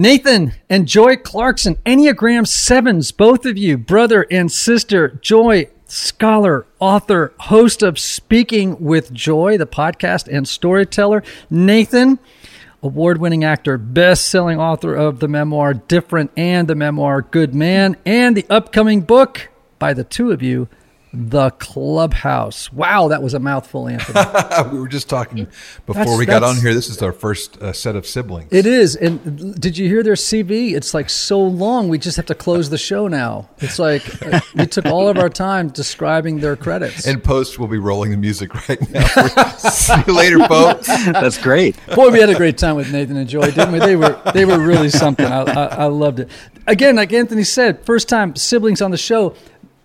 Nathan and Joy Clarkson, Enneagram Sevens, both of you, brother and sister. Joy, scholar, author, host of Speaking with Joy, the podcast and storyteller. Nathan, award winning actor, best selling author of the memoir Different and the memoir Good Man, and the upcoming book by the two of you, the Clubhouse. Wow, that was a mouthful, Anthony. we were just talking before That's- we got on here. This is our first uh, set of siblings. It is. And did you hear their CV? It's like so long. We just have to close the show now. It's like uh, we took all of our time describing their credits. And post, we'll be rolling the music right now. See you later, folks. That's great. Boy, we had a great time with Nathan and Joy, didn't we? They were they were really something. I, I, I loved it. Again, like Anthony said, first time siblings on the show.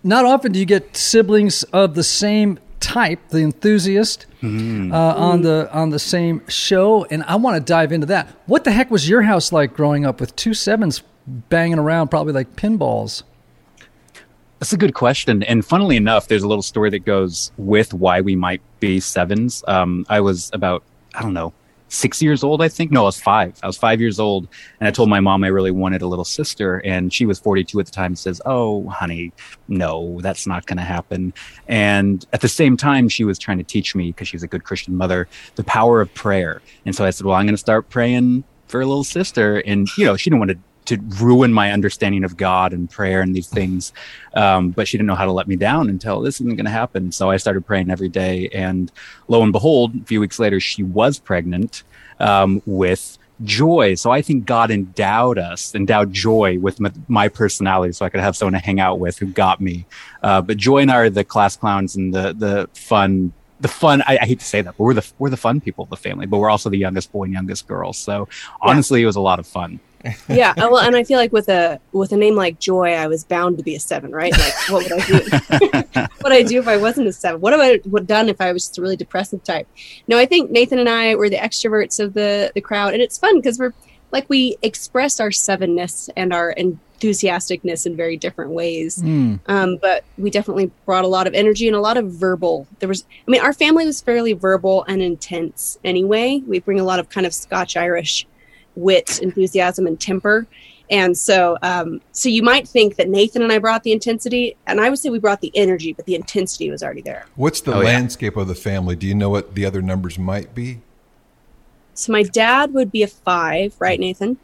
Not often do you get siblings of the same type, the enthusiast, uh, on the on the same show, and I want to dive into that. What the heck was your house like growing up with two sevens banging around, probably like pinballs? That's a good question. And funnily enough, there's a little story that goes with why we might be sevens. Um, I was about, I don't know, six years old, I think. No, I was five. I was five years old. And I told my mom I really wanted a little sister. And she was 42 at the time and says, Oh, honey, no, that's not going to happen. And at the same time, she was trying to teach me, because she's a good Christian mother, the power of prayer. And so I said, Well, I'm going to start praying for a little sister. And, you know, she didn't want to to ruin my understanding of God and prayer and these things. Um, but she didn't know how to let me down until this isn't going to happen. So I started praying every day. And lo and behold, a few weeks later, she was pregnant um, with joy. So I think God endowed us, endowed joy with my, my personality so I could have someone to hang out with who got me. Uh, but Joy and I are the class clowns and the, the fun the fun I, I hate to say that but we're the we're the fun people of the family but we're also the youngest boy and youngest girl so honestly it was a lot of fun yeah uh, well and i feel like with a with a name like joy i was bound to be a seven right? Like what would i do? What i do if i wasn't a seven? What have i would done if i was just a really depressive type? No i think nathan and i were the extroverts of the the crowd and it's fun because we're like we express our sevenness and our enthusiasticness in very different ways. Hmm. um, but we definitely brought a lot of energy and a lot of verbal. There was i mean our family was fairly verbal and intense anyway. We bring a lot of kind of scotch irish wit enthusiasm and temper and so um, so you might think that nathan and i brought the intensity and i would say we brought the energy but the intensity was already there What's the Oh, yeah. landscape of the family? Do you know what the other numbers might be? so my dad would be a five right nathan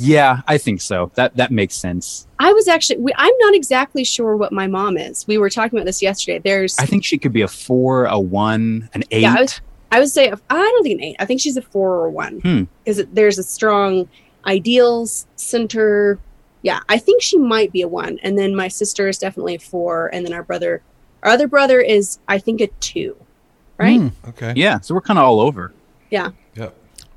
Yeah, I think so. That that makes sense. i was actually we, i'm not exactly sure what my mom is we were talking about this yesterday there's I think she could be a four, a one, an eight. Yeah, I was- I would say I don't think an eight. I think she's a four or one Hmm. because there's a strong ideals center. Yeah, I think she might be a one, and then my sister is definitely a four, and then our brother, our other brother is I think a two, right? Hmm. Okay. yeah, so we're kind of all over. Yeah, Yep.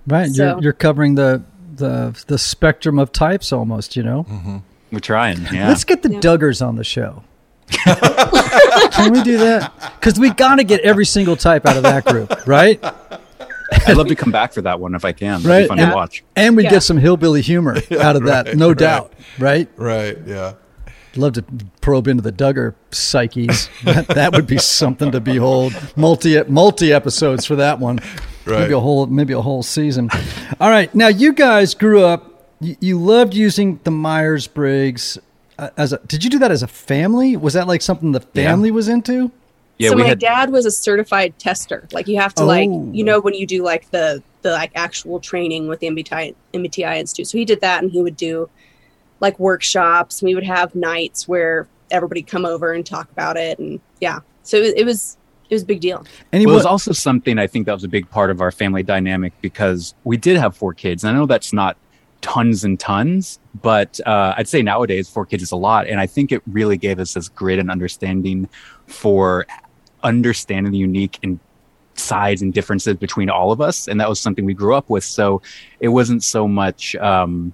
Right, So- you're you're covering the the the spectrum of types almost. You know. We're trying. Yeah. Let's get the Yeah. Duggars on the show. Can we do that? Because we got to get every single type out of that group, right? I'd love to come back for that one if I can. That'd Right. be fun And- to watch. And we Yeah. get some hillbilly humor out of that, right, no right. doubt, right? Right. Yeah. Love to probe into the Duggar psyches. that, that would be something to behold. Multi multi episodes for that one. Right. Maybe a whole maybe a whole season. All right. Now you guys grew up. You, you loved using the Myers Briggs. Uh, as a, did you do that as a family? Was that like something the Yeah. family was into? Yeah, so we my had. dad was a certified tester. Like you have to like Oh. you know when you do like the the like actual training with the MBTI MBTI Institute. So he did that, and he would do like workshops. We would have nights where everybody come over and talk about it, and yeah. So it, it was it was a big deal. And he well, it was was also something I think that was a big part of our family dynamic because we did have four kids. And I know that's not tons and tons, but uh, I'd say nowadays four kids is a lot. And I think it really gave us this grit and understanding for understanding the unique and sides and differences between all of us, and that was something we grew up with. So it wasn't so much. Um,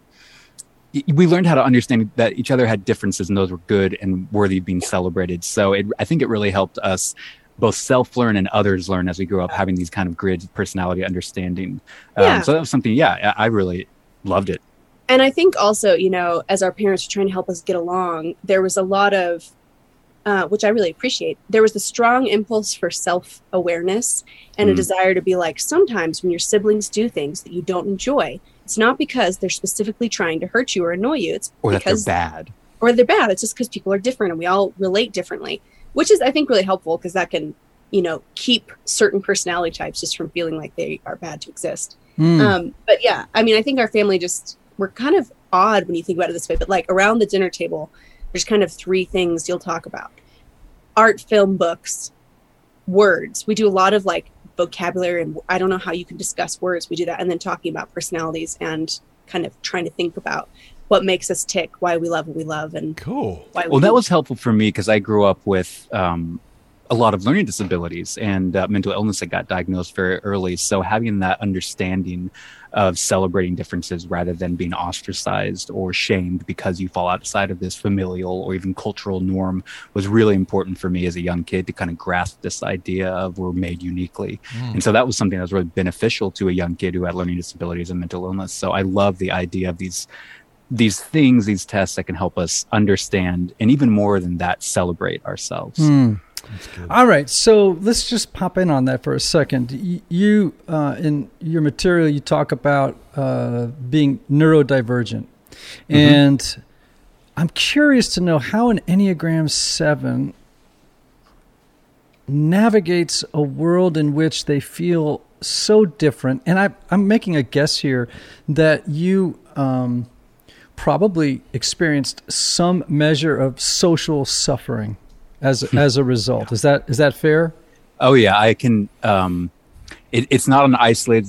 we learned how to understand that each other had differences, and those were good and worthy of being celebrated. So it, I think it really helped us both self learn and others learn as we grew up, having these kind of grid personality understanding. Um, Yeah. So that was something. Yeah, I really loved it. and I think also, you know, as our parents were trying to help us get along, there was a lot of, uh, which I really appreciate. There was the strong impulse for self awareness and a Mm. desire to be like, sometimes when your siblings do things that you don't enjoy, it's not because they're specifically trying to hurt you or annoy you. It's Or that they're because bad. or they're bad. It's just because people are different and we all relate differently, which is, I think, really helpful because that can, you know, keep certain personality types just from feeling like they are bad to exist. Mm. Um, but yeah, I mean, I think our family just we're kind of odd when you think about it this way. But like around the dinner table, there's kind of three things you'll talk about: art, film, books, words. We do a lot of like vocabulary, and I don't know how you can discuss words. We do that, and then talking about personalities and kind of trying to think about what makes us tick, why we love what we love, and Cool. why we Well, that was helpful for me because I grew up with um, a lot of learning disabilities and uh, mental illness that got diagnosed very early. So having that understanding of celebrating differences rather than being ostracized or shamed because you fall outside of this familial or even cultural norm was really important for me as a young kid to kind of grasp this idea of we're made uniquely. And so that was something that was really beneficial to a young kid who had learning disabilities and mental illness. So I love the idea of these these things, these tests that can help us understand and even more than that, celebrate ourselves. Hmm. All right, so let's just pop in on that for a second. You, uh, in your material, you talk about uh, being neurodivergent, and I'm curious to know how an Enneagram Seven navigates a world in which they feel so different. And I, I'm making a guess here that you. Um, probably experienced some measure of social suffering as as a result. Is that is that fair? Oh yeah, I can. Um, it, it's not an isolated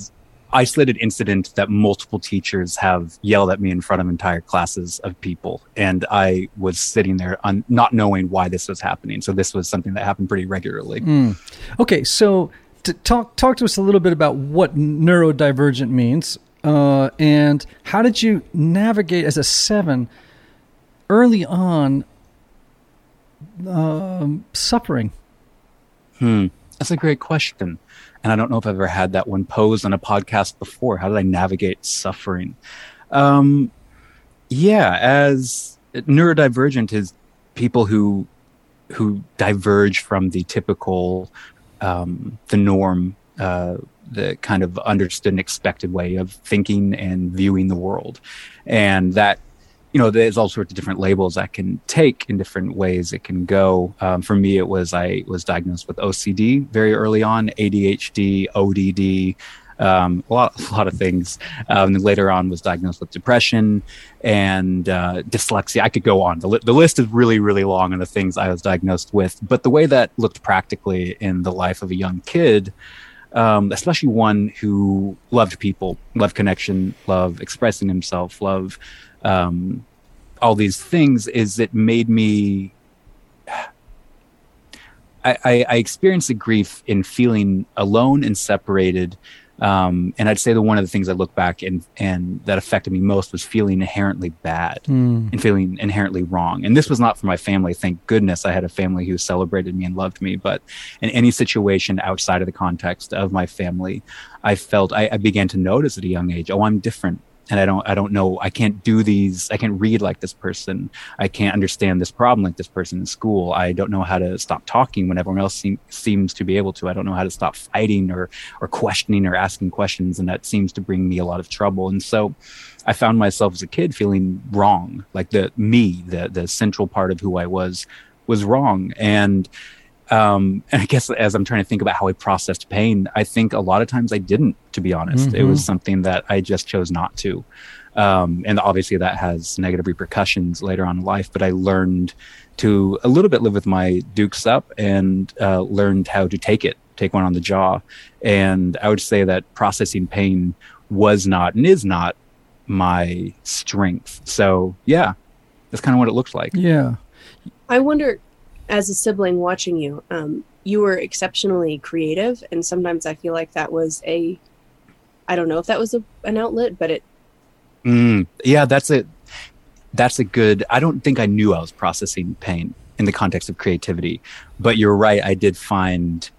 isolated incident that multiple teachers have yelled at me in front of entire classes of people, and I was sitting there un, not knowing why this was happening. So this was something that happened pretty regularly. Okay, so to talk talk to us a little bit about what neurodivergent means, uh, and how did you navigate as a seven early on um, suffering? Hmm. That's a great question. And I don't know if I've ever had that one posed on a podcast before. How did I navigate suffering? Um, yeah, as neurodivergent is people who who diverge from the typical, um, the norm, uh, the kind of understood and expected way of thinking and viewing the world, and that you know, there's all sorts of different labels I can take in different ways it can go. Um, for me, it was I was diagnosed with OCD very early on, ADHD, ODD, um, a lot, a lot of things. Um, later on, was diagnosed with depression and uh, dyslexia. I could go on. The, li- the list is really, really long on the things I was diagnosed with. But the way that looked practically in the life of a young kid um, especially one who loved people, loved connection, loved expressing himself, loved um, all these things, is it made me. I, I, I experienced the grief in feeling alone and separated. Um, and I'd say that one of the things I look back and and that affected me most was feeling inherently bad and feeling inherently wrong. And this was not for my family. Thank goodness I had a family who celebrated me and loved me. But in any situation outside of the context of my family, I felt I, I began to notice at a young age, oh, I'm different. And I don't, I don't know. I can't do these. I can't read like this person. I can't understand this problem like this person in school. I don't know how to stop talking when everyone else seem, seems to be able to. I don't know how to stop fighting or, or questioning or asking questions. And that seems to bring me a lot of trouble. And so I found myself as a kid feeling wrong, like the me, the the central part of who I was, was wrong. And um, and I guess as I'm trying to think about how I processed pain, I think a lot of times I didn't, to be honest. It was something that I just chose not to. Um, and obviously that has negative repercussions later on in life, but I learned to a little bit live with my dukes up and uh, learned how to take it, take one on the jaw. And I would say that processing pain was not and is not my strength. So yeah, that's kind of what it looks like. Yeah. I wonder, as a sibling watching you, um, you were exceptionally creative, and sometimes I feel like that was a, I don't know if that was a, an outlet, but it. Mm, yeah, that's it. That's a good. I don't think I knew I was processing pain in the context of creativity, but you're right. I did find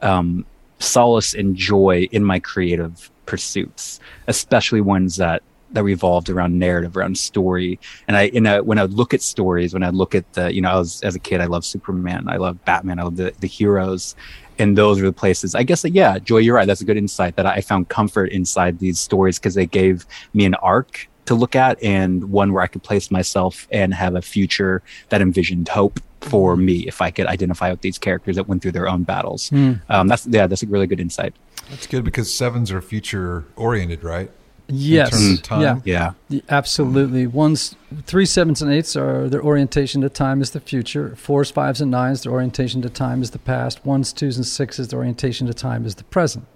um, solace and joy in my creative pursuits, especially ones that that revolved around narrative, around story. And I, in a, when I look at stories, when I look at the, you know, I was as a kid, I loved Superman, I love Batman, I love the the heroes, and those are the places. I guess, that, yeah, Joy, you're right. That's a good insight that I found comfort inside these stories because they gave me an arc to look at and one where I could place myself and have a future that envisioned hope for me if I could identify with these characters that went through their own battles. Mm. Um, that's yeah, that's a really good insight. That's good because sevens are future oriented, right? Yes. terms time. Yeah. Yeah. Yeah, Absolutely. Ones, three, sevens, and eights are their orientation to time is the future. Fours, fives, and nines, their orientation to time is the past. Ones, twos, and sixes, their orientation to time is the present.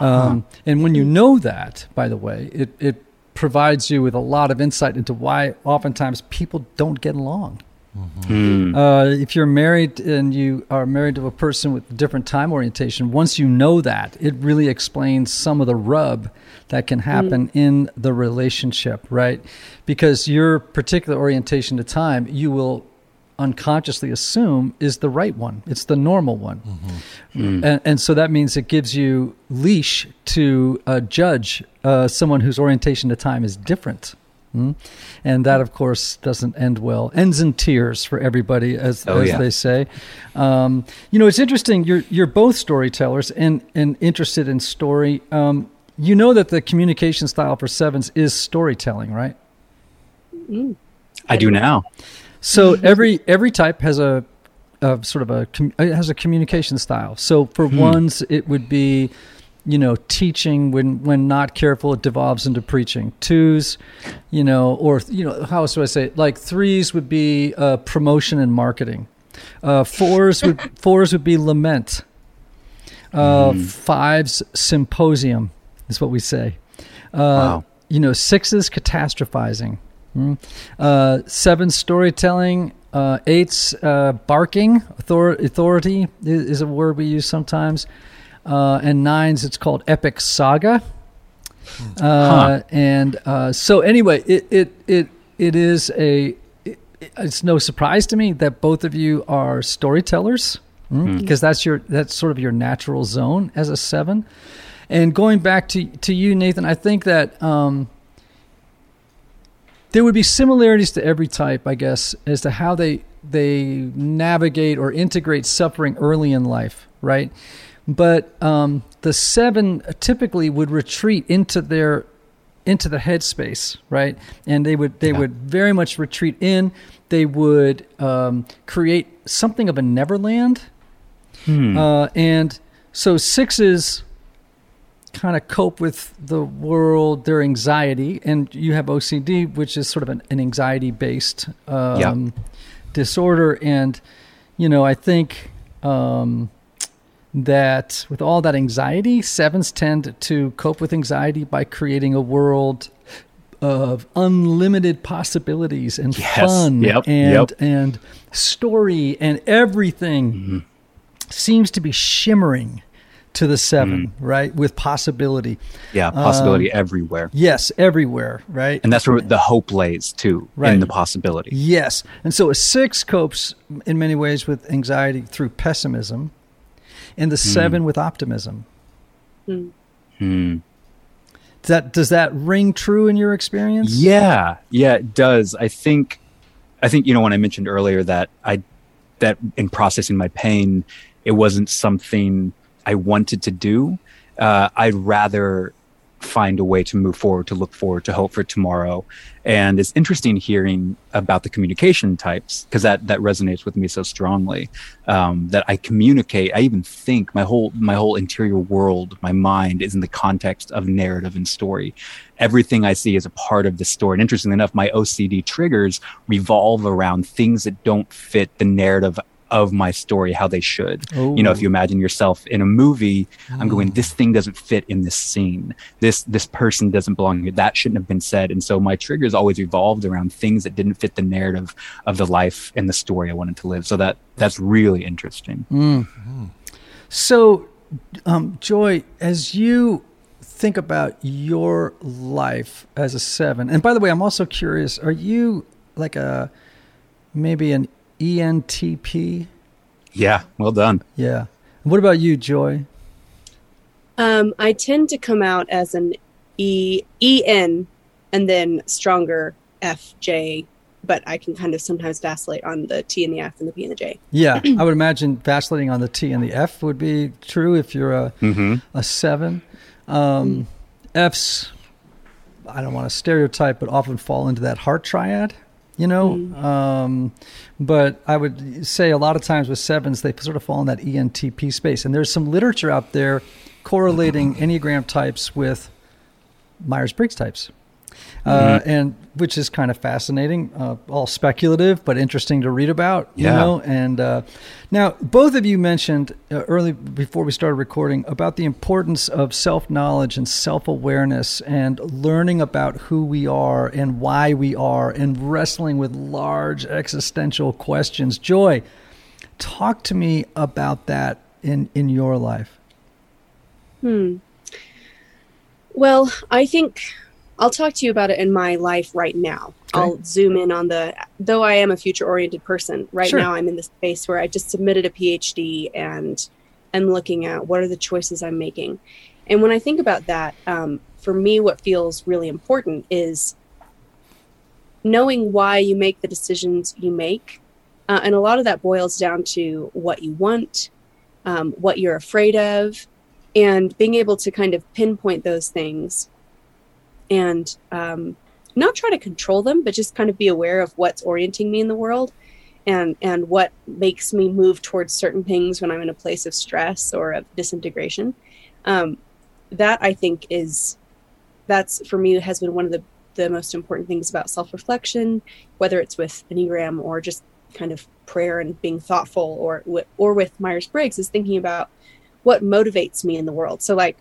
Um, and when you know that, by the way, it, it provides you with a lot of insight into why oftentimes people don't get along. Mm. Uh, if you're married and you are married to a person with different time orientation, once you know that, it really explains some of the rub that can happen in the relationship, right? Because your particular orientation to time, you will unconsciously assume is the right one. It's the normal one. And, and so that means it gives you leash to uh, judge uh, someone whose orientation to time is different. Mm? And that, of course, doesn't end well. Ends in tears for everybody, as, Oh, as yeah. they say. Um, you know, it's interesting. You're you're both storytellers and and interested in story. Um, you know that the communication style for sevens is storytelling, right? I do now. So every every type has a, a sort of a it has a communication style. So for ones, it would be, you know, teaching when when not careful, it devolves into preaching. Twos, you know, or you know, how else do I say? It? Like threes would be uh, promotion and marketing. Uh, fours would fours would be lament. Uh, Fives symposium is what we say. Uh, Wow. You know, sixes catastrophizing. Mm. Uh, seven storytelling. Uh, eights uh, barking. Author- authority is, is a word we use sometimes. Uh, and nines, it's called epic saga. Uh, Huh. And uh, so, anyway, it it it it is a. It, it's no surprise to me that both of you are storytellers because that's your that's sort of your natural zone as a seven. And going back to to you, Nathan, I think that um, there would be similarities to every type, I guess, as to how they they navigate or integrate suffering early in life, right? But um, the seven typically would retreat into their into the headspace, right? And they would they Yeah. would very much retreat in. They would um, create something of a neverland, Hmm. uh, and so sixes kind of cope with the world, their anxiety, and you have OCD, which is sort of an, an anxiety-based um, disorder. And you know, I think um, that with all that anxiety, sevens tend to cope with anxiety by creating a world of unlimited possibilities and Yes. fun Yep. and Yep. and story and everything seems to be shimmering to the 7 mm. right with possibility yeah, um, possibility everywhere. yes everywhere right And that's where the hope lays too, Right. in the possibility. yes and so a six copes in many ways with anxiety through pessimism and the hmm. seven with optimism hmm. hmm. does that does that ring true in your experience Yeah, yeah, it does. I think, I think you know when I mentioned earlier that I, that in processing my pain, it wasn't something I wanted to do. Uh, I'd rather find a way to move forward, to look forward, to hope for tomorrow. And it's interesting hearing about the communication types because that that resonates with me so strongly. Um, that I communicate, I even think my whole my whole interior world, my mind is in the context of narrative and story. Everything I see is a part of the story. And interestingly enough, my OCD triggers revolve around things that don't fit the narrative of my story how they should. You know, if you imagine yourself in a movie, I'm going, mm. this thing doesn't fit in this scene. This this person doesn't belong here. That shouldn't have been said. And so my triggers always revolved around things that didn't fit the narrative of the life and the story I wanted to live. So that that's really interesting. Mm. Hmm. So, um, Joy, as you think about your life as a seven, and by the way, I'm also curious: Are you like a maybe an ENTP? Yeah, well done. Yeah. What about you, Joy? Um, I tend to come out as an E E N and then stronger F J, but I can kind of sometimes vacillate on the T and the F and the P and the J. Yeah, I would imagine vacillating on the T and the F would be true if you're a hmm a seven. Um, F's, I don't want to stereotype, but often fall into that heart triad, you know. Um, but I would say a lot of times with sevens, they sort of fall in that ENTP space. And there's some literature out there correlating Enneagram types with Myers Briggs types. Uh, and which is kind of fascinating, uh, all speculative, but interesting to read about, you Yeah. know. And uh, now, both of you mentioned uh, early before we started recording about the importance of self knowledge and self awareness and learning about who we are and why we are and wrestling with large existential questions. Joy, talk to me about that in, in your life. Hmm. Well, I think I'll talk to you about it in my life right now. Okay. I'll zoom in on the, though I am a future oriented person, right Sure. now I'm in the space where I just submitted a PhD and am looking at what are the choices I'm making. And when I think about that, um, for me, what feels really important is knowing why you make the decisions you make. Uh, and a lot of that boils down to what you want, um, what you're afraid of, and being able to kind of pinpoint those things and um, not try to control them, but just kind of be aware of what's orienting me in the world and and what makes me move towards certain things when I'm in a place of stress or of disintegration. Um, that I think is that's for me has been one of the the most important things about self reflection, whether it's with Enneagram or just kind of prayer and being thoughtful, or or with Myers Briggs, is thinking about what motivates me in the world. So like,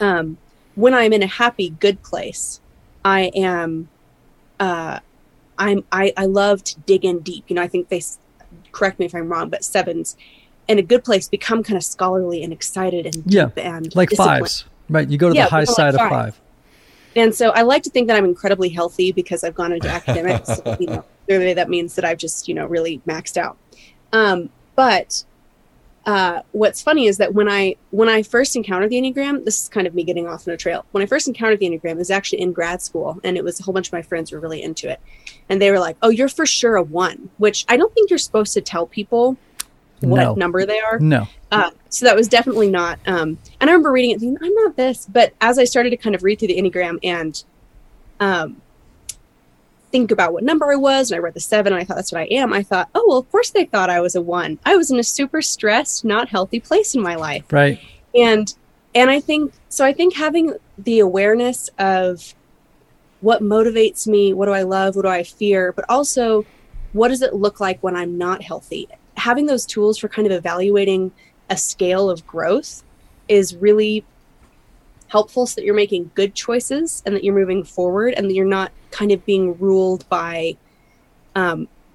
um, when I'm in a happy, good place, I am, uh, I'm I I love to dig in deep. You know, I think they correct me if I'm wrong, but sevens in a good place become kind of scholarly and excited and Yeah, and Like disciplined. fives, right? You go to Yeah, the high go like side of five. five. And so I like to think that I'm incredibly healthy because I've gone into academics. you know, clearly that means that I've just, you know, really maxed out. Um, but uh, what's funny is that when I when I first encountered the Enneagram, this is kind of me getting off on a trail. When I first encountered the Enneagram, it was actually in grad school, and it was a whole bunch of my friends were really into it, and they were like, "Oh, you're for sure a one," which I don't think you're supposed to tell people what No. number they are. No. Uh, so that was definitely not. Um, and I remember reading it, thinking, "I'm not this." But as I started to kind of read through the enneagram and um, think about what number I was, and I read the seven, and I thought that's what I am. I thought, "Oh well, of course they thought I was a one. I was in a super stressed, not healthy place in my life." Right. and and i think so i think having the awareness of what motivates me what do i love what do i fear but also what does it look like when i'm not healthy having those tools for kind of evaluating a scale of growth is really helpful so that you're making good choices and that you're moving forward and that you're not kind of being ruled by um,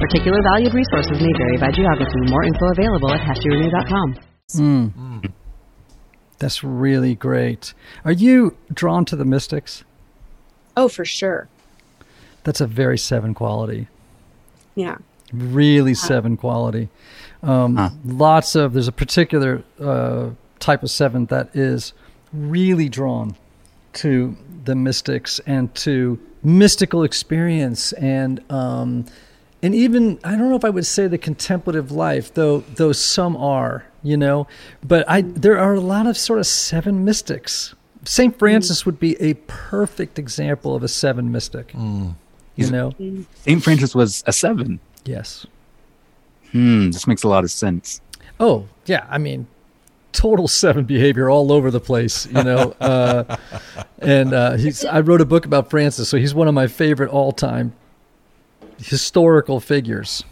Particular valued resources may vary by geography. More info available at heftyrenew.com. That's really great. Are you drawn to the mystics? oh for sure That's a very seven quality. yeah Really seven quality. Um, Huh. Lots of, there's a particular uh, type of seven that is really drawn to the mystics and to mystical experience and um, and even I don't know if I would say the contemplative life, though though some are. you know. But I there are a lot of sort of seven mystics. Saint Francis would be a perfect example of a seven mystic. You know, Saint Francis was a seven. yes. Hmm, this makes a lot of sense. Oh yeah, I mean, total seven behavior all over the place. You know, uh, and uh, he's. I wrote a book about Francis, so he's one of my favorite all-time historical figures.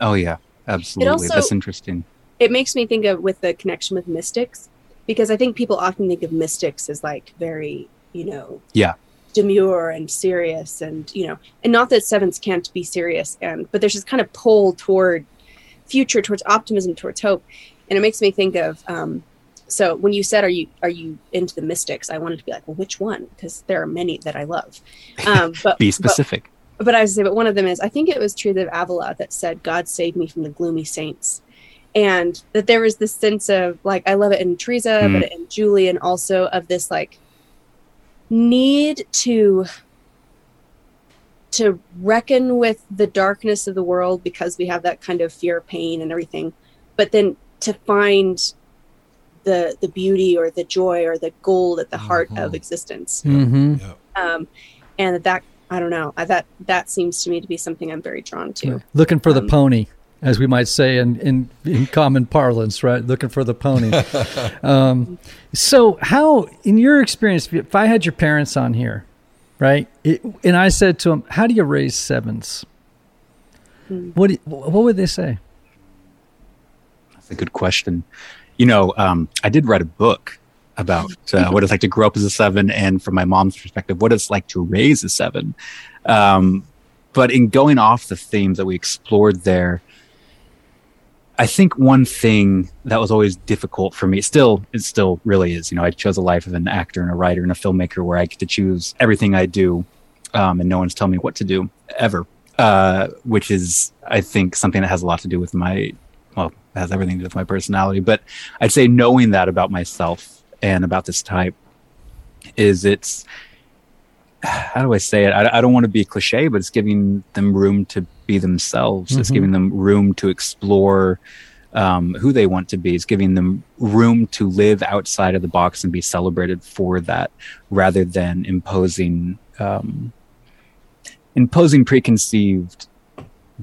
Oh yeah, absolutely. also- That's interesting. it makes me think of with the connection with mystics because I think people often think of mystics as like very, you know, Yeah. demure and serious and you know, and not that sevens can't be serious and but there's this kind of pull toward future, towards optimism, towards hope. And it makes me think of um so when you said are you are you into the mystics, I wanted to be like, well, which one? Because there are many that I love. Um but Be but- specific. But I was say, but one of them is I think it was Teresa of Avila that said, "God save me from the gloomy saints," and that there was this sense of like I love it in Teresa, Mm. but in Julie, and also of this like need to to reckon with the darkness of the world because we have that kind of fear, pain, and everything, but then to find the the beauty or the joy or the gold at the heart of Mhm. existence Mm-hmm. um, and that, that I don't know I, that that seems to me to be something I'm very drawn to. Looking for the Um, pony, as we might say in, in, in common parlance, right? Looking for the pony. um, so, how, in your experience, if I had your parents on here, right, it, and I said to them, "How do you raise sevens? Hmm. What do what would they say? That's a good question. You know, um, I did write a book about uh, what it's like to grow up as a seven, and from my mom's perspective, what it's like to raise a seven. Um, but in going off the themes that we explored there, I think one thing that was always difficult for me, still, it still really is. You know, I chose a life of an actor and a writer and a filmmaker where I get to choose everything I do, um, and no one's telling me what to do ever. Uh, which is, I think, something that has a lot to do with my well, has everything to do with my personality. But I'd say knowing that about myself and about this type is it's how do I say it? I, I don't want to be cliche, but it's giving them room to be themselves. It's Mhm. giving them room to explore um, who they want to be. It's giving them room to live outside of the box and be celebrated for that, rather than imposing um, imposing preconceived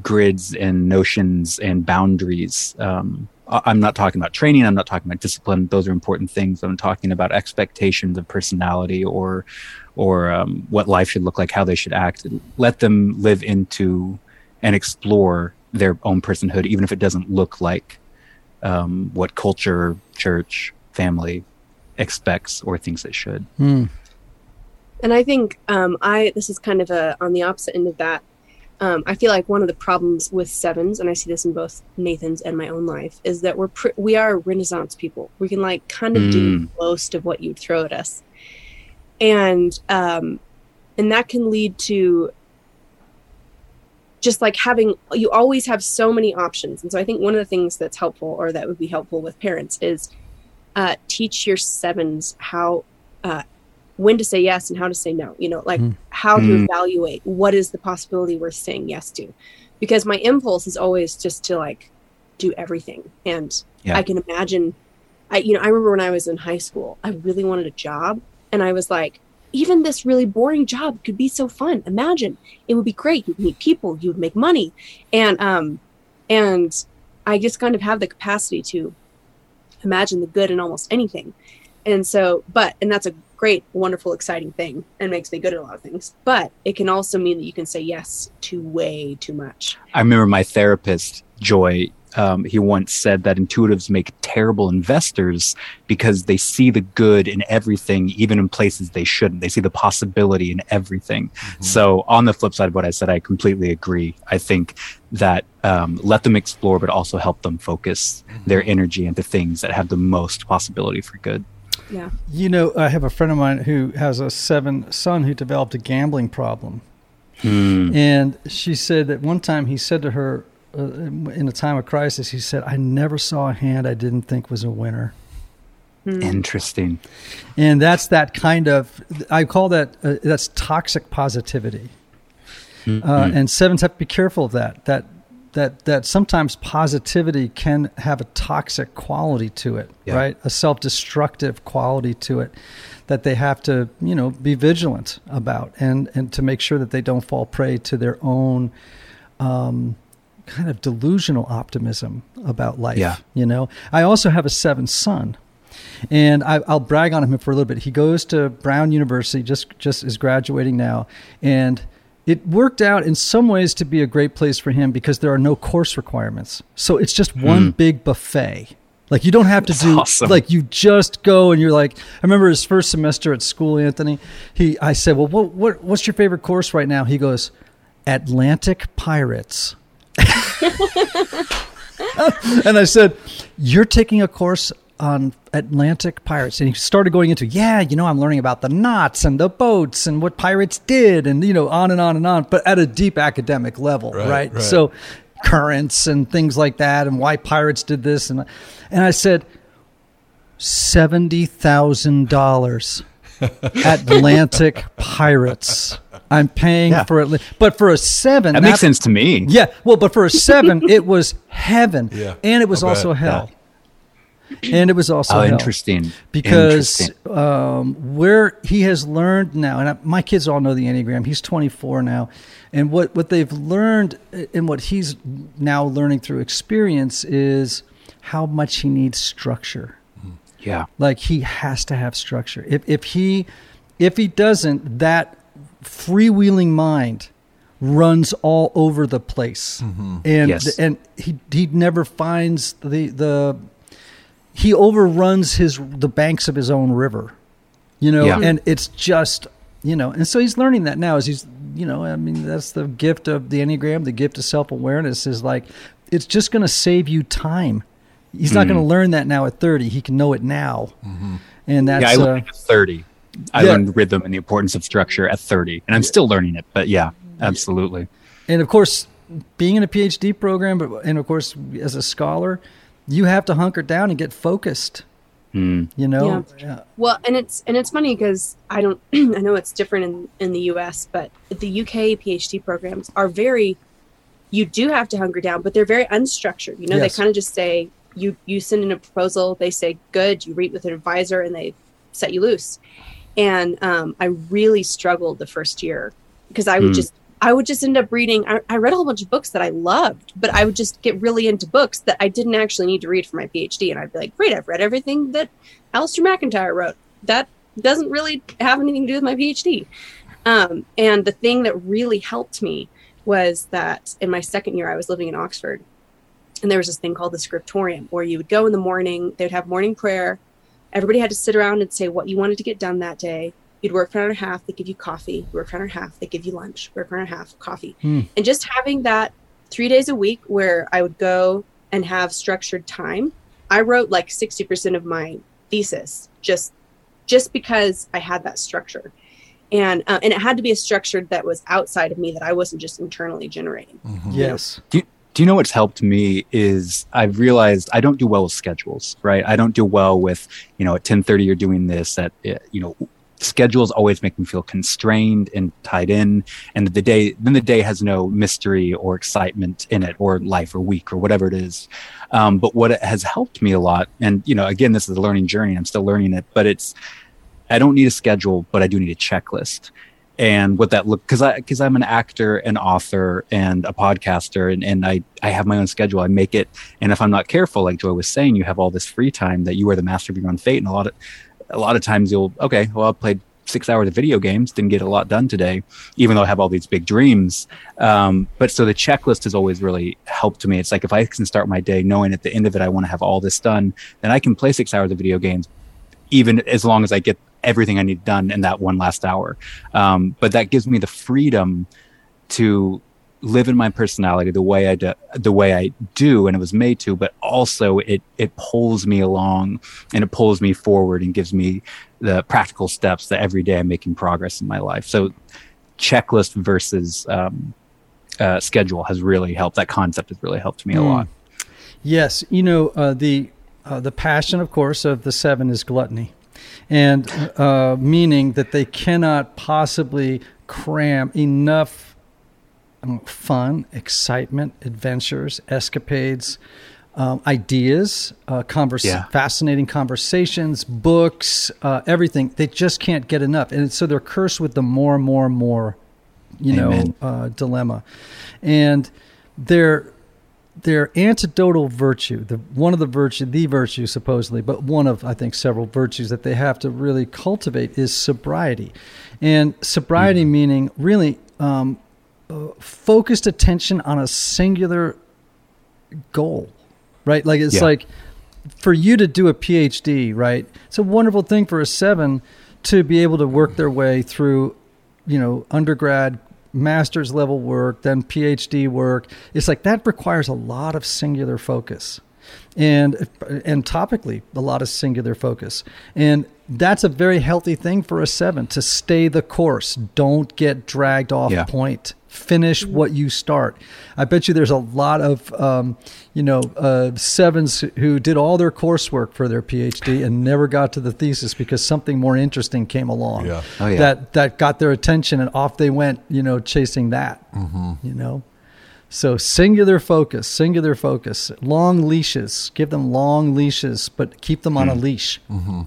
grids and notions and boundaries. Um, I'm not talking about training. I'm not talking about discipline. Those are important things. I'm talking about expectations of personality or, or um, what life should look like, how they should act. Let them live into and explore their own personhood, even if it doesn't look like um, what culture, church, family expects or thinks it should. Hmm. And I think um, I this is kind of a on the opposite end of that. Um, I feel like one of the problems with sevens, and I see this in both Nathan's and my own life, is that we're pr- we are Renaissance people. We can like kind of do Mm. most of what you'd throw at us, and um, and that can lead to just like having you always have so many options. And so I think one of the things that's helpful, or that would be helpful with parents, is uh, teach your sevens how uh, when to say yes and how to say no you know like Mm. how to Mm. evaluate what is the possibility worth saying yes to. Because my impulse is always just to like do everything. And Yeah. i can imagine i you know i remember when i was in high school i really wanted a job. And i was like even this really boring job could be so fun. Imagine it would be great. You'd meet people. You would make money. And um and i just kind of have the capacity to imagine the good in almost anything. And so but and that's a great wonderful exciting thing and makes me good at a lot of things but it can also mean that you can say yes to way too much I remember my therapist, Joy, um, he once said that intuitives make terrible investors because they see the good in everything, even in places they shouldn't. They see the possibility in everything. So, on the flip side of what I said, I completely agree. I think that um, let them explore, but also help them focus their energy into things that have the most possibility for good. Yeah You know, I have a friend of mine who has a seven son who developed a gambling problem. Hmm. And she said that one time he said to her, uh, in a time of crisis, he said, I never saw a hand I didn't think was a winner. Interesting. And that's that kind of, I call that, uh, that's toxic positivity. Uh, and sevens have to be careful of that. That that that sometimes positivity can have a toxic quality to it, Yeah. right? A self-destructive quality to it that they have to, you know, be vigilant about and and to make sure that they don't fall prey to their own um, kind of delusional optimism about life. Yeah. You know, I also have a seven son, and I, I'll brag on him for a little bit. He goes to Brown University, just just is graduating now, and it worked out in some ways to be a great place for him because there are no course requirements. So it's just hmm. one big buffet. Like you don't have to That's do awesome. like you just go and you're like I remember his first semester at school, Anthony. He I said, Well what what what's your favorite course right now? He goes, Atlantic Pirates. and I said, You're taking a course on Atlantic pirates. And he started going into, yeah, you know, I'm learning about the knots and the boats and what pirates did and, you know, on and on and on, but at a deep academic level, right? Right, right. So currents and things like that and why pirates did this. And, and I said, $70,000 Atlantic pirates. I'm paying Yeah. for it, but for a seven, That makes sense to me. yeah, well, but for a seven, it was heaven, Yeah, and it was I bet. also hell, and it was also Oh, interesting. because Interesting. um, where he has learned now, and I, my kids all know the enneagram. He's 24 now, and what what they've learned and what he's now learning through experience is how much he needs structure yeah. like he has to have structure if if he if he doesn't that freewheeling mind runs all over the place and Yes. and he he never finds the the he overruns his the banks of his own river you know Yeah. and it's just you know and so he's learning that now as he's you know i mean that's the gift of the enneagram the gift of self-awareness is like it's just going to save you time he's not going to learn that now at 30 he can know it now and that's yeah, I uh, learned it at 30. I yeah. learned rhythm and the importance of structure at 30, and I'm still learning it. But yeah, absolutely. and of course being in a phd program but and of course as a scholar you have to hunker down and get focused Mm. you know Yeah. Well, and it's and it's funny because I don't I know it's different in in the U.S., but the UK PhD programs are very. You do have to hunker down, but they're very unstructured. You know, Yes. they kind of just say you you send in a proposal, they say good, you read with an advisor, and they set you loose. And um, I really struggled the first year because I would Mm. just I would just end up reading. I, I read a whole bunch of books that I loved, but I would just get really into books that I didn't actually need to read for my PhD. And I'd be like, great, I've read everything that Alasdair MacIntyre wrote. That doesn't really have anything to do with my PhD. Um, and the thing that really helped me was that in my second year, I was living in Oxford, and there was this thing called the scriptorium where you would go in the morning, they would have morning prayer. Everybody had to sit around and say what you wanted to get done that day. You'd work for an hour and a half, they give you coffee. You work for an hour and a half, they give you lunch. Work for an hour and a half, coffee. Hmm. And just having that three days a week where I would go and have structured time. I wrote like 60% of my thesis just just because I had that structure. And uh, and it had to be a structure that was outside of me that I wasn't just internally generating. yes Do you know what's helped me is I've realized I don't do well with schedules, right? I don't do well with, you know, at 1030 you're doing this at, uh, you know, schedules always make me feel constrained and tied in. And the day, then the day has no mystery or excitement in it or life or week or whatever it is. Um, but what it has helped me a lot, and, you know, again, this is a learning journey. I'm still learning it, but it's, I don't need a schedule, but I do need a checklist. And what that look because I because I'm an actor, an author, and a podcaster, and, and I I have my own schedule. I make it, and if I'm not careful, like Joy was saying, you have all this free time that you are the master of your own fate, and a lot of a lot of times you'll okay, well I played six hours of video games, didn't get a lot done today, even though I have all these big dreams. Um, but so the checklist has always really helped me. It's like if I can start my day knowing at the end of it I want to have all this done, then I can play six hours of video games, even as long as I get everything I need done in that one last hour. Um, but that gives me the freedom to live in my personality the way I do, the way I do, and it was made to. But also, it it pulls me along and it pulls me forward and gives me the practical steps that every day I'm making progress in my life. So, checklist versus um, uh, schedule has really helped. That concept has really helped me a Mm. lot. Yes, you know uh, the uh, the passion, of course, of the seven is gluttony, and uh, meaning that they cannot possibly cram enough fun, excitement, adventures, escapades, um, ideas, uh, converse, Yeah. fascinating conversations, books, uh, everything. They just can't get enough, and so they're cursed with the more, more, more, you Amen. know, uh, dilemma, and they're their antidotal virtue, the one of the virtue, the virtue supposedly, but one of I think several virtues that they have to really cultivate is sobriety, and sobriety meaning really um, uh, focused attention on a singular goal, right? Like it's Yeah. like for you to do a PhD, right? It's a wonderful thing for a seven to be able to work their way through, you know, undergrad, master's level work, then PhD work. It's like that requires a lot of singular focus. And and topically, a lot of singular focus. And that's a very healthy thing for a seven to stay the course. Don't get dragged off Yeah. point. Finish what you start. I bet you there's a lot of, um, you know, uh, sevens who did all their coursework for their PhD and never got to the thesis because something more interesting came along. Yeah. Oh, yeah. That that got their attention and off they went. You know, chasing that. You know. So singular focus, singular focus, long leashes. Give them long leashes, but keep them on a leash.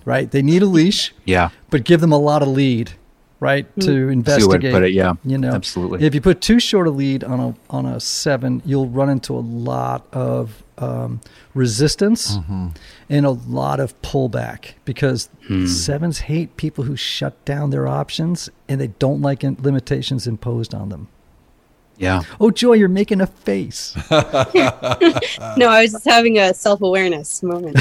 Right? They need a leash, Yeah. but give them a lot of lead, right? Hmm. To See where investigate. to put it. Yeah. You know, Absolutely. If you put too short a lead on a on a seven, you'll run into a lot of um, resistance mm-hmm. and a lot of pullback because hmm. sevens hate people who shut down their options and they don't like in- limitations imposed on them. Yeah. Oh, Joy, you're making a face. No, I was just having a self awareness moment.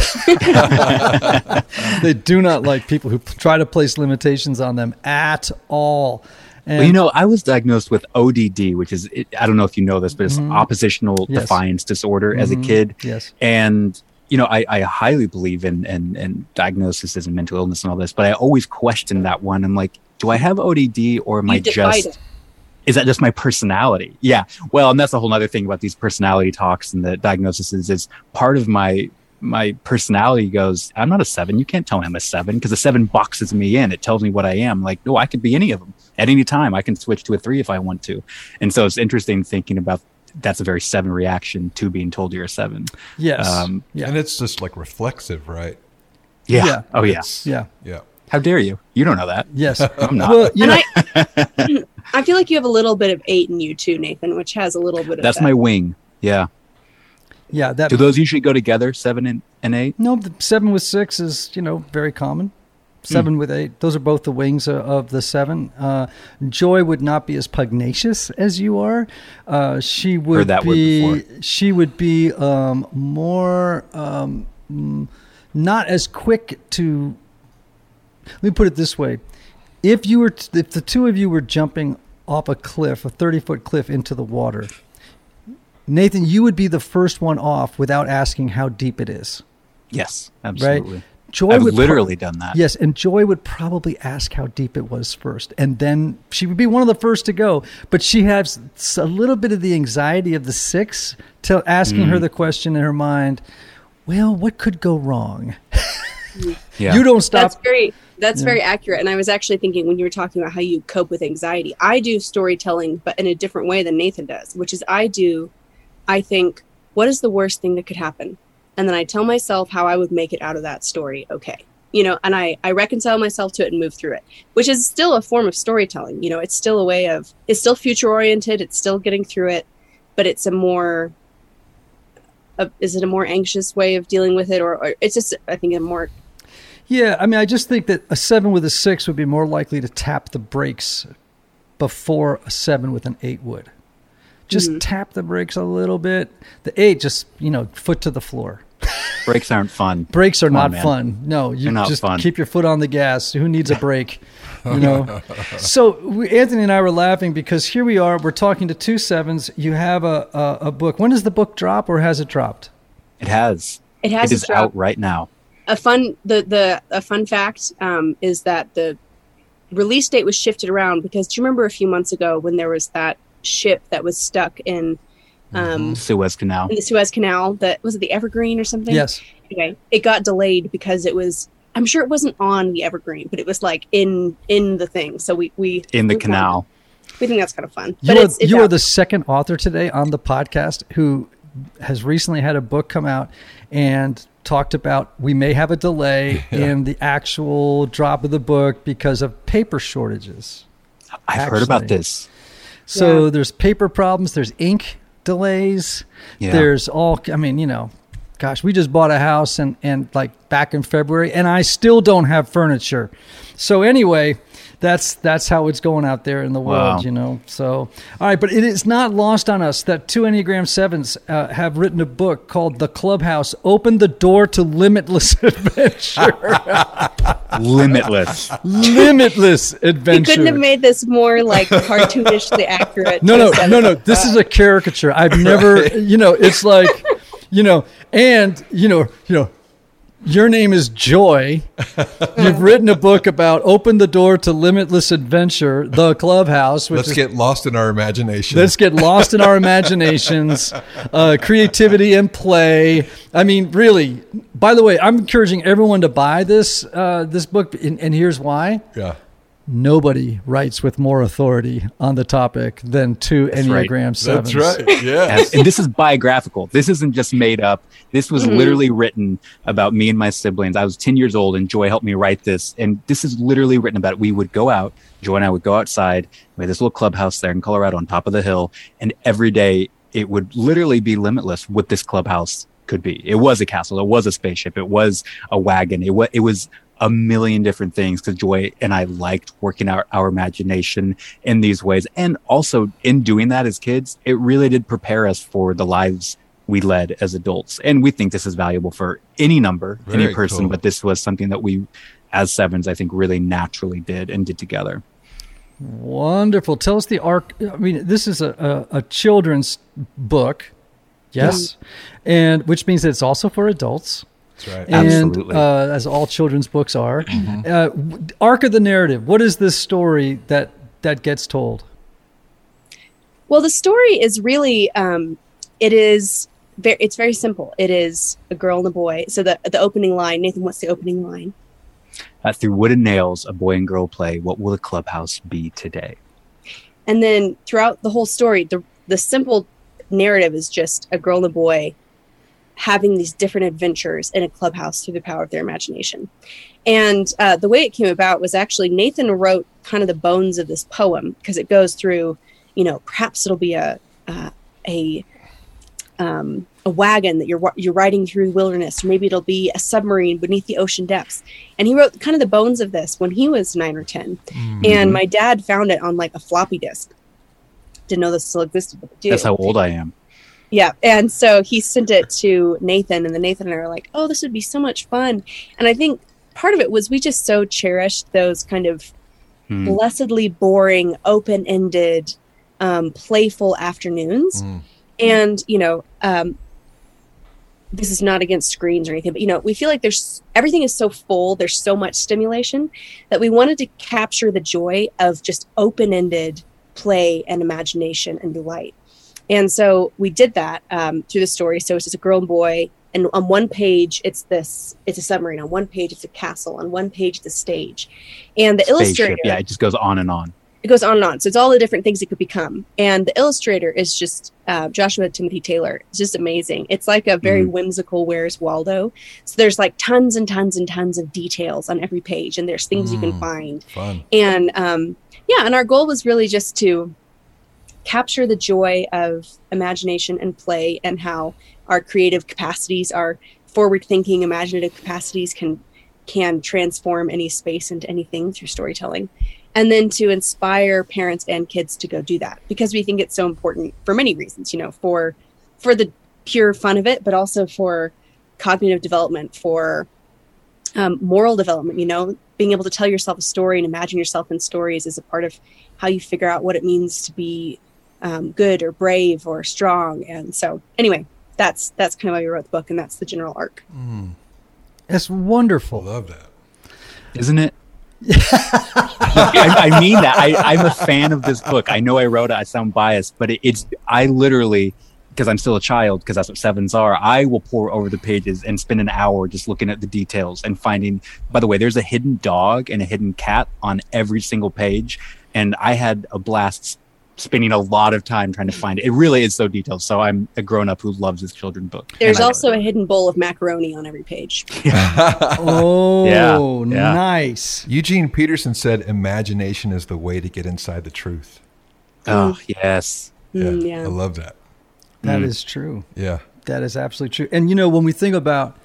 they do not like people who try to place limitations on them at all. And Well, you know, I was diagnosed with ODD, which is, I don't know if you know this, but it's oppositional Mm-hmm. Yes. defiance disorder as a Mhm. kid. Yes. And you know, I, I highly believe in, in in diagnosis and mental illness and all this, but I always question that one. I'm like, do I have ODD or am You I just it. Is that just my personality? Yeah. Well, and that's a whole other thing about these personality talks and the diagnosis is, is part of my my personality goes, I'm not a seven. You can't tell me I'm a seven because a seven boxes me in. It tells me what I am. Like, no, I could be any of them at any time. I can switch to a three if I want to. And so it's interesting thinking about that's a very seven reaction to being told you're a seven. Yes. Um, yeah. And it's just like reflexive, right? Yeah. Yeah. Oh yeah. It's- yeah. Yeah. How dare you? You don't know that. Yes. I'm not. Well, you and know, I, I feel like you have a little bit of eight in you too, Nathan, which has a little bit of that's that. my wing. Yeah. yeah, that Do those usually go together, seven and, and eight? No, the seven with six is you know very common. Seven with eight; those are both the wings of, of the seven. Uh, Joy would not be as pugnacious as you are. Uh, she would that word be. before. She would be um, more um, mm, not as quick to. Let me put it this way: if you were, t- if the two of you were jumping off a cliff, a thirty-foot cliff into the water, Nathan, you would be the first one off without asking how deep it is. Yes, absolutely. Right. Joy I've would pro- literally done that. Yes, and Joy would probably ask how deep it was first, and then she would be one of the first to go. But she has a little bit of the anxiety of the six to asking Mm. her the question in her mind. Well, what could go wrong? Yeah. You don't stop. That's very that's Yeah. very accurate. And I was actually thinking when you were talking about how you cope with anxiety, I do storytelling, but in a different way than Nathan does, which is I do, I think, what is the worst thing that could happen? And then I tell myself how I would make it out of that story okay. You know, and I, I reconcile myself to it and move through it, which is still a form of storytelling. You know, it's still a way of, it's still future oriented, it's still getting through it, but it's a more, a, is it a more anxious way of dealing with it? Or, or it's just, I think, a more Yeah, I mean, I just think that a seven with a six would be more likely to tap the brakes before a seven with an eight would. Just mm-hmm. tap the brakes a little bit. The eight, just you know, foot to the floor. Brakes aren't fun. Brakes are Come not man. fun. No, you not just fun. keep your foot on the gas. Who needs a brake? You know. so we, Anthony and I were laughing because here we are. We're talking to two sevens. You have a, a a book. When does the book drop, or has it dropped? It has. It has its is drop. out right now. A fun the the a fun fact um, is that the release date was shifted around because do you remember a few months ago when there was that ship that was stuck in um, Suez Canal. in the Suez Canal that was it the Evergreen or something? Yes. Anyway, it got delayed because it was. I'm sure it wasn't on the Evergreen, but it was like in in the thing. So we we In the we- canal. we think that's kind of fun. You, but are, it's, it's you are the second author today on the podcast who has recently had a book come out and talked about we may have a delay in the actual drop of the book because of paper shortages. I've heard about this. So Yeah. there's paper problems, there's ink delays, Yeah. there's all I mean, you know, gosh, we just bought a house and and like back in February and I still don't have furniture. So anyway, that's that's how it's going out there in the world, Wow. you know. So all right, but it is not lost on us that two Enneagram sevens uh, have written a book called The Clubhouse: Open the Door to Limitless Adventure. Limitless. Limitless adventure. You couldn't have made this more like cartoonishly accurate. No, no, no, no. up. This is a caricature. I've never, you know, it's like, you know, and you know, you know, your name is Joy. You've written a book about open the door to limitless adventure, the clubhouse. Which Let's is, get lost in our imagination. Let's get lost in our imaginations, uh, creativity and play. I mean, really. By the way, I'm encouraging everyone to buy this uh, this book, and, and here's why yeah. Nobody writes with more authority on the topic than two right. Enneagram sevens. That's right. Yeah. and this is biographical. This isn't just made up. This was mm-hmm. literally written about me and my siblings. I was 10 years old and Joy helped me write this. And this is literally written about we would go out, Joy and I would go outside. We had this little clubhouse there in Colorado on top of the hill. And every day it would literally be limitless what this clubhouse could be. It was a castle. It was a spaceship. It was a wagon. It was, it was a million different things because Joy and I liked working out our imagination in these ways. And also in doing that as kids, it really did prepare us for the lives we led as adults. And we think this is valuable for any number, any person, cool. but this was something that we as sevens, I think really naturally did and did together. Wonderful. Tell us the arc. I mean, this is a, a, a children's book, yes, and which means it's also for adults. That's right. And Absolutely. uh, as all children's books are, uh, arc of the narrative. What is this story that that gets told? Well, the story is really, um, it is, very, it's very simple. It is a girl and a boy. So the the opening line, Nathan, what's the opening line? Uh, through wooden nails, a boy and girl play. What will the clubhouse be today? And then throughout the whole story, the the simple narrative is just a girl and a boy having these different adventures in a clubhouse through the power of their imagination. And uh, the way it came about was actually Nathan wrote kind of the bones of this poem because it goes through, you know, perhaps it'll be a uh, a um, a wagon that you're you're riding through the wilderness, or maybe it'll be a submarine beneath the ocean depths. And he wrote kind of the bones of this when he was nine or ten. And my dad found it on like a floppy disk. Didn't know this still existed, but. That's how old I am. Yeah. And so he sent it to Nathan, and then Nathan and I were like, oh, this would be so much fun. And I think part of it was we just so cherished those kind of Hmm. blessedly boring, open ended, um, playful afternoons. Mm. And, you know, um, this is not against screens or anything, but, you know, we feel like there's everything is so full, there's so much stimulation that we wanted to capture the joy of just open ended play and imagination and delight. And so we did that um, through the story. So it's just a girl and boy. And on one page, it's this, it's a submarine. On one page, it's a castle. On one page, it's a stage. And the illustrator, Yeah, it just goes on and on. it goes on and on. So it's all the different things it could become. And the illustrator is just uh, Joshua Timothy Taylor. It's just amazing. It's like a very Mhm. whimsical Where's Waldo. So there's like tons and tons and tons of details on every page, and there's things you can Mm. find. Fun. And um, yeah, and our goal was really just to capture the joy of imagination and play and how our creative capacities, our forward thinking, imaginative capacities can can transform any space into anything through storytelling. And then to inspire parents and kids to go do that because we think it's so important for many reasons, you know, for for the pure fun of it, but also for cognitive development, for um, moral development, you know, being able to tell yourself a story and imagine yourself in stories is a part of how you figure out what it means to be um, good or brave or strong. And so, anyway, that's that's kind of why we wrote the book, and that's the general arc. It's wonderful. Love that. Isn't it? I, I mean that. I, I'm a fan of this book. I know I wrote it. I sound biased, but it, it's I literally because I'm still a child because that's what sevens are. I will pore over the pages and spend an hour just looking at the details and finding. By the way, there's a hidden dog and a hidden cat on every single page, and I had a blast spending a lot of time trying to hmm. find it. It really is so detailed. So I'm a grown up who loves his children book. There's also a hidden bowl of macaroni on every page. Oh, Yeah, yeah. nice. Eugene Peterson said, "Imagination is the way to get inside the truth." oh yes, Mm, yeah, hmm, yeah. I love that. That is true. Yeah, That is absolutely true. And you know, when we think about,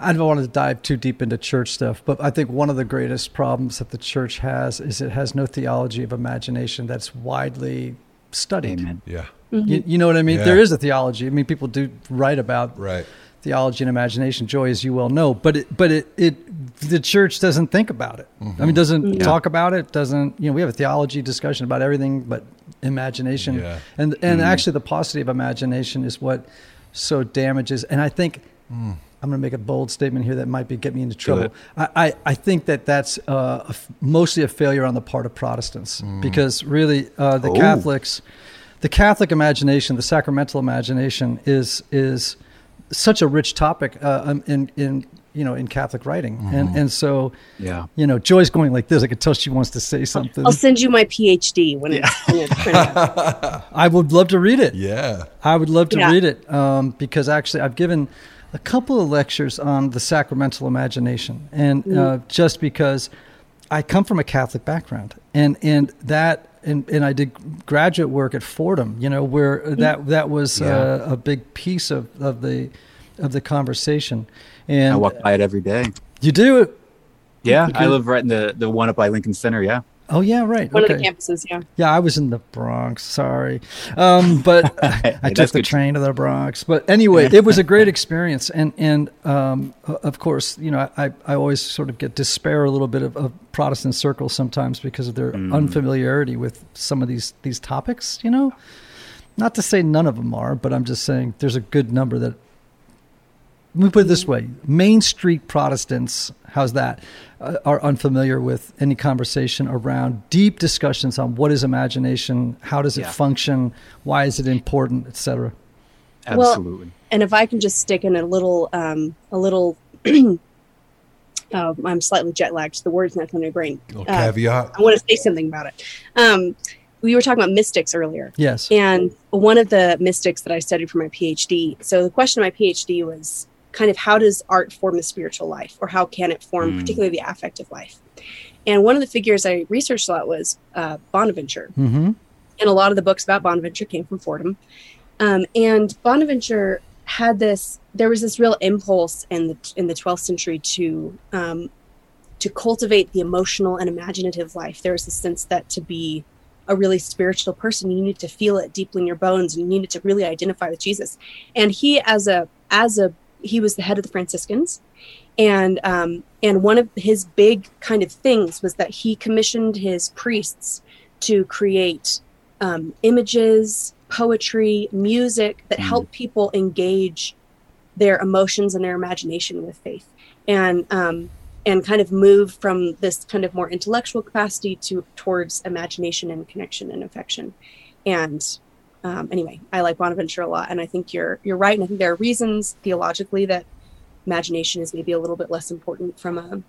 I don't want to dive too deep into church stuff, but I think one of the greatest problems that the church has is it has no theology of imagination that's widely studied. amen. yeah, mm-hmm. You, you know what I mean? Yeah. There is a theology. I mean, people do write about right. theology and imagination, joy, as you well know, but it, but it, it, the church doesn't think about it. I mean, mm-hmm. doesn't Yeah. talk about it. Doesn't you know? We have a theology discussion about everything, but imagination, Yeah. and and mm-hmm. actually the paucity of imagination is what so damages. And I think mm. I'm going to make a bold statement here that might be get me into trouble. I, I, I think that that's uh, a f- mostly a failure on the part of Protestants because really uh, the Oh. Catholics, the Catholic imagination, the sacramental imagination is is such a rich topic uh, um, in in you know in Catholic writing, and and so Yeah. you know Joy's going like this. I could tell she wants to say something. I'll send you my PhD when it's, when it's printed. I would love to read it. Yeah, I would love to Yeah. read it um, because actually I've given a couple of lectures on the sacramental imagination, and uh, just because I come from a Catholic background, and and that. And, and I did graduate work at Fordham, you know, where that that was Yeah. uh, a big piece of, of the of the conversation. And I walk by it every day. you do it. Yeah, I live right in the the one up by Lincoln Center. Yeah. Oh yeah, right. One okay. of the campuses, yeah. Yeah, I was in the Bronx. Sorry, um, but I Hey, took the train to the Bronx. But anyway, it was a great experience, and and um, of course, you know, I, I always sort of get despair a little bit of, of Protestant circles sometimes because of their unfamiliarity with some of these these topics. You know, not to say none of them are, but I'm just saying there's a good number that. Let me put it this way: Main Street Protestants, how's that, uh, are unfamiliar with any conversation around deep discussions on what is imagination, how does it Yeah. function, why is it important, etc. Well, Absolutely. And if I can just stick in a little, um, a little, uh, I'm slightly jet lagged. So the word's not coming to my brain. little Uh, caveat. I want to say something about it. Um, we were talking about mystics earlier. Yes. And one of the mystics that I studied for my PhD. So the question of my PhD was kind of how does art form the spiritual life, or how can it form Mm. particularly the affective life? And one of the figures I researched a lot was uh, Bonaventure, Mm-hmm. and a lot of the books about Bonaventure came from Fordham. Um, and Bonaventure had this. There was this real impulse in the in the 12th century to um, to cultivate the emotional and imaginative life. There was a sense that to be a really spiritual person, you needed to feel it deeply in your bones, and you needed to really identify with Jesus. And he, as a as a he was the head of the Franciscans, and um, and one of his big kind of things was that he commissioned his priests to create um, images, poetry, music that Mm. help people engage their emotions and their imagination with faith, and um, and kind of move from this kind of more intellectual capacity to towards imagination and connection and affection. And um, anyway, I like Bonaventure a lot, and I think you're you're right. And I think there are reasons theologically that imagination is maybe a little bit less important from a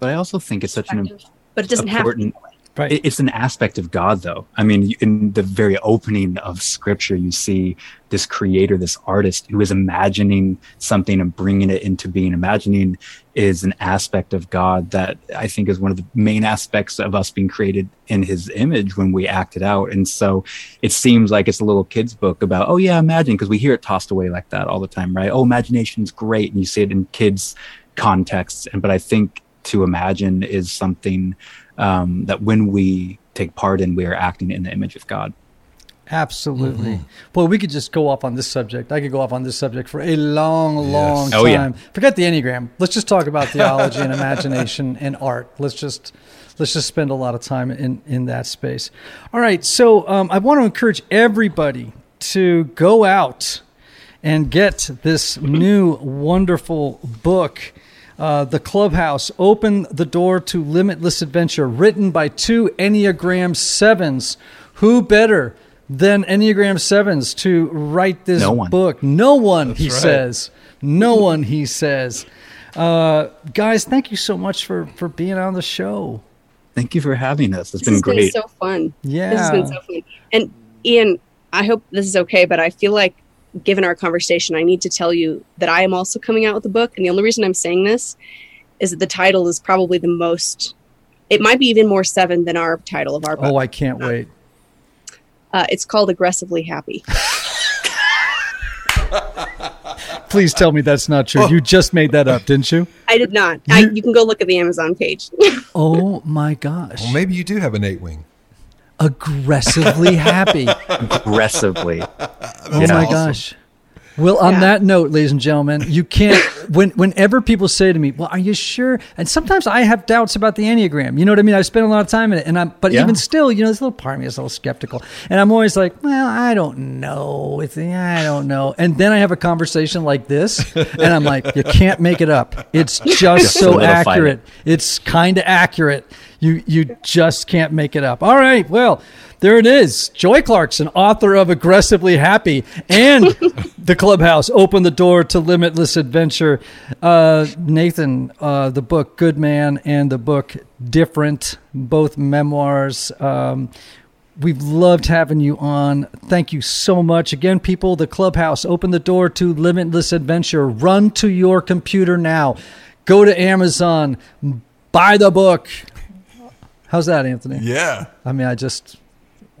But I also think it's such an but it doesn't have important- way. Right. It's an aspect of God, though. I mean, in the very opening of Scripture, you see this creator, this artist who is imagining something and bringing it into being. Imagining is an aspect of God that I think is one of the main aspects of us being created in his image when we act it out. And so it seems like it's a little kid's book about, oh, yeah, imagine, because we hear it tossed away like that all the time, right? Oh, imagination's great. And you see it in kids' contexts. And, but I think to imagine is something um, that when we take part in, we are acting in the image of God. Absolutely. Well, we could just go off on this subject. I could go off on this subject for a long, long time. Oh, yeah. time. Forget the Enneagram. Let's just talk about theology and imagination and art. Let's just let's just spend a lot of time in in that space. All right. So um, I want to encourage everybody to go out and get this new wonderful book. Uh, the Clubhouse Open the Door to Limitless Adventure, written by two Enneagram Sevens. Who better than Enneagram Sevens to write this No one. book? No one, he right. says. No one, he says. Uh, guys, thank you so much for, for being on the show. Thank you for having us. It's This been has great. been so fun. Yeah. This has been so fun. And Ian, I hope this is okay, but I feel like given our conversation, I need to tell you that I am also coming out with a book. And the only reason I'm saying this is that the title is probably the most, it might be even more seven than our title of our book. oh, I can't wait. Uh, it's called Aggressively Happy. Please tell me that's not true. You just made that up, didn't you? I did not. I, You- you can go look at the Amazon page. Oh my gosh. Well, maybe you do have an eight wing. Aggressively happy. Aggressively. Oh Yeah. my awesome. gosh. Well, on Yeah. that note, ladies and gentlemen, you can't. When whenever people say to me, "Well, are you sure?" and sometimes I have doubts about the enneagram. You know what I mean? I spend a lot of time in it, and I'm. But Yeah. even still, you know, this little part of me is a little skeptical, and I'm always like, "Well, I don't know. It's, I don't know." And then I have a conversation like this, and I'm like, "You can't make it up. It's just so Solidify it. accurate. It's kind of accurate. You you just can't make it up." All right. Well. There it is. Joy Clarkson, author of Aggressively Happy and The Clubhouse, Open the Door to Limitless Adventure. Uh, Nathan, uh, the book Good Man and the book Different, both memoirs. Um, We've loved having you on. Thank you so much. Again, people, the clubhouse, open the door to limitless adventure. Run to your computer now. Go to Amazon, buy the book. How's that, Anthony? Yeah, I mean, I just,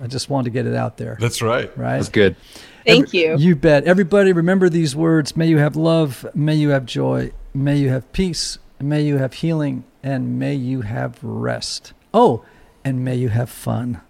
I just wanted to get it out there, that's right. right? That's good. Thank you. You bet. Everybody, remember these words. May you have love. May you have joy. May you have peace. May you have healing. And may you have rest. Oh, and may you have fun.